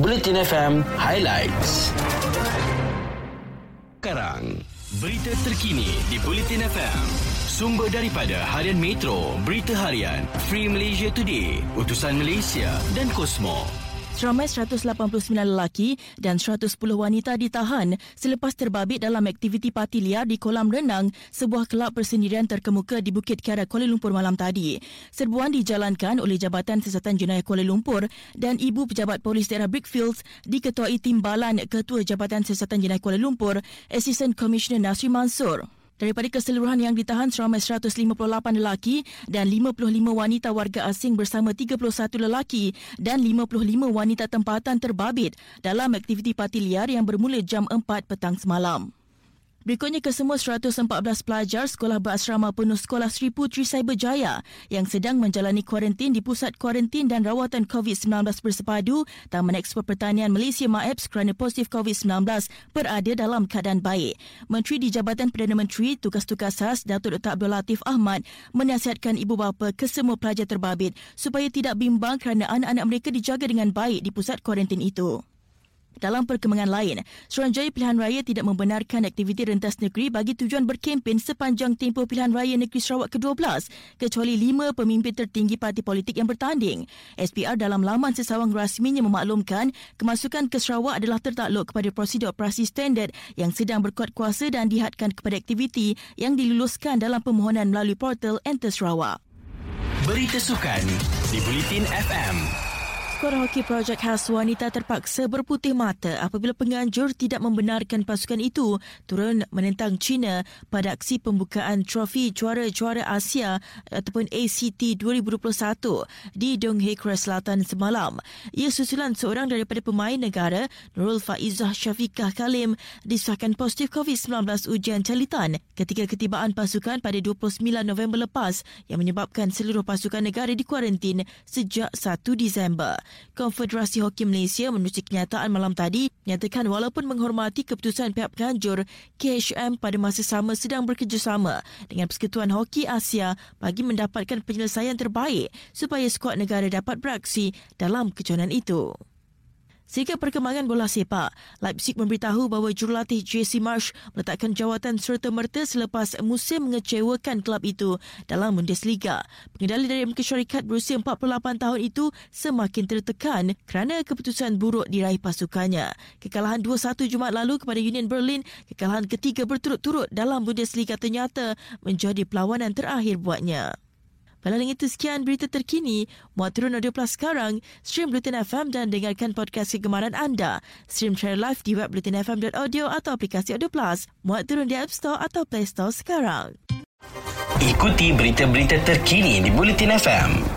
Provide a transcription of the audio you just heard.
Bulletin FM Highlights. Sekarang, berita terkini di Bulletin FM. Sumber daripada Harian Metro, Berita Harian, Free Malaysia Today, Utusan Malaysia dan Kosmo. Seramai 189 lelaki dan 110 wanita ditahan selepas terbabit dalam aktiviti parti liar di kolam renang sebuah kelab persendirian terkemuka di Bukit Kiara Kuala Lumpur malam tadi. Serbuan dijalankan oleh Jabatan Siasatan Jenayah Kuala Lumpur dan Ibu Pejabat Polis Daerah Brickfields diketuai Timbalan Ketua Jabatan Siasatan Jenayah Kuala Lumpur, Assistant Commissioner Nasri Mansur. Daripada keseluruhan yang ditahan seramai 158 lelaki dan 55 wanita warga asing bersama 31 lelaki dan 55 wanita tempatan terbabit dalam aktiviti parti liar yang bermula jam 4 petang semalam. Berikutnya kesemua 114 pelajar sekolah berasrama penuh sekolah Sri Putri Cyberjaya yang sedang menjalani kuarantin di Pusat Kuarantin dan Rawatan COVID-19 bersepadu Taman Ekspor Pertanian Malaysia MAEPS kerana positif COVID-19 berada dalam keadaan baik. Menteri di Jabatan Perdana Menteri Tugas-Tugas Khas Datuk Dr. Abdul Latif Ahmad menasihatkan ibu bapa ke semua pelajar terbabit supaya tidak bimbang kerana anak-anak mereka dijaga dengan baik di pusat kuarantin itu. Dalam perkembangan lain, Suruhanjaya Pilihan Raya tidak membenarkan aktiviti rentas negeri bagi tujuan berkempen sepanjang tempoh Pilihan Raya Negeri Sarawak ke-12 kecuali lima pemimpin tertinggi parti politik yang bertanding. SPR dalam laman sesawang rasminya memaklumkan kemasukan ke Sarawak adalah tertakluk kepada prosedur operasi standard yang sedang berkuat kuasa dan dihadkan kepada aktiviti yang diluluskan dalam permohonan melalui portal Enter Sarawak. Berita sukan di Bulletin FM. Skuad hoki projek khas wanita terpaksa berputih mata apabila penganjur tidak membenarkan pasukan itu turun menentang China pada aksi pembukaan trofi juara-juara Asia ataupun ACT 2021 di Donghae, Korea Selatan semalam. Ia susulan seorang daripada pemain negara, Nurul Faizah Syafiqah Kalim, disahkan positif COVID-19 ujian calitan ketika ketibaan pasukan pada 29 November lepas yang menyebabkan seluruh pasukan negara dikuarantin sejak 1 Disember. Konfederasi Hoki Malaysia menerusi kenyataan malam tadi menyatakan walaupun menghormati keputusan pihak penganjur, KHM pada masa sama sedang bekerjasama dengan Persekutuan Hoki Asia bagi mendapatkan penyelesaian terbaik supaya skuad negara dapat beraksi dalam kejohanan itu. Sehingga perkembangan bola sepak, Leipzig memberitahu bahawa jurulatih JC Marsh meletakkan jawatan serta-merta selepas musim mengecewakan kelab itu dalam Bundesliga. Pengendali dari Amerika Syarikat berusia 48 tahun itu semakin tertekan kerana keputusan buruk diraih pasukannya. Kekalahan 2-1 Jumaat lalu kepada Union Berlin, kekalahan ketiga berturut-turut dalam Bundesliga ternyata menjadi perlawanan terakhir buatnya. Paling itu sekian berita terkini. Muat turun audio plus sekarang. Stream Blutin FM dan dengarkan podcast kegemaran anda. Stream share live di web blutinfm.audio atau aplikasi Audio Plus. Muat turun di App Store atau Play Store sekarang. Ikuti berita-berita terkini di Bulletin FM.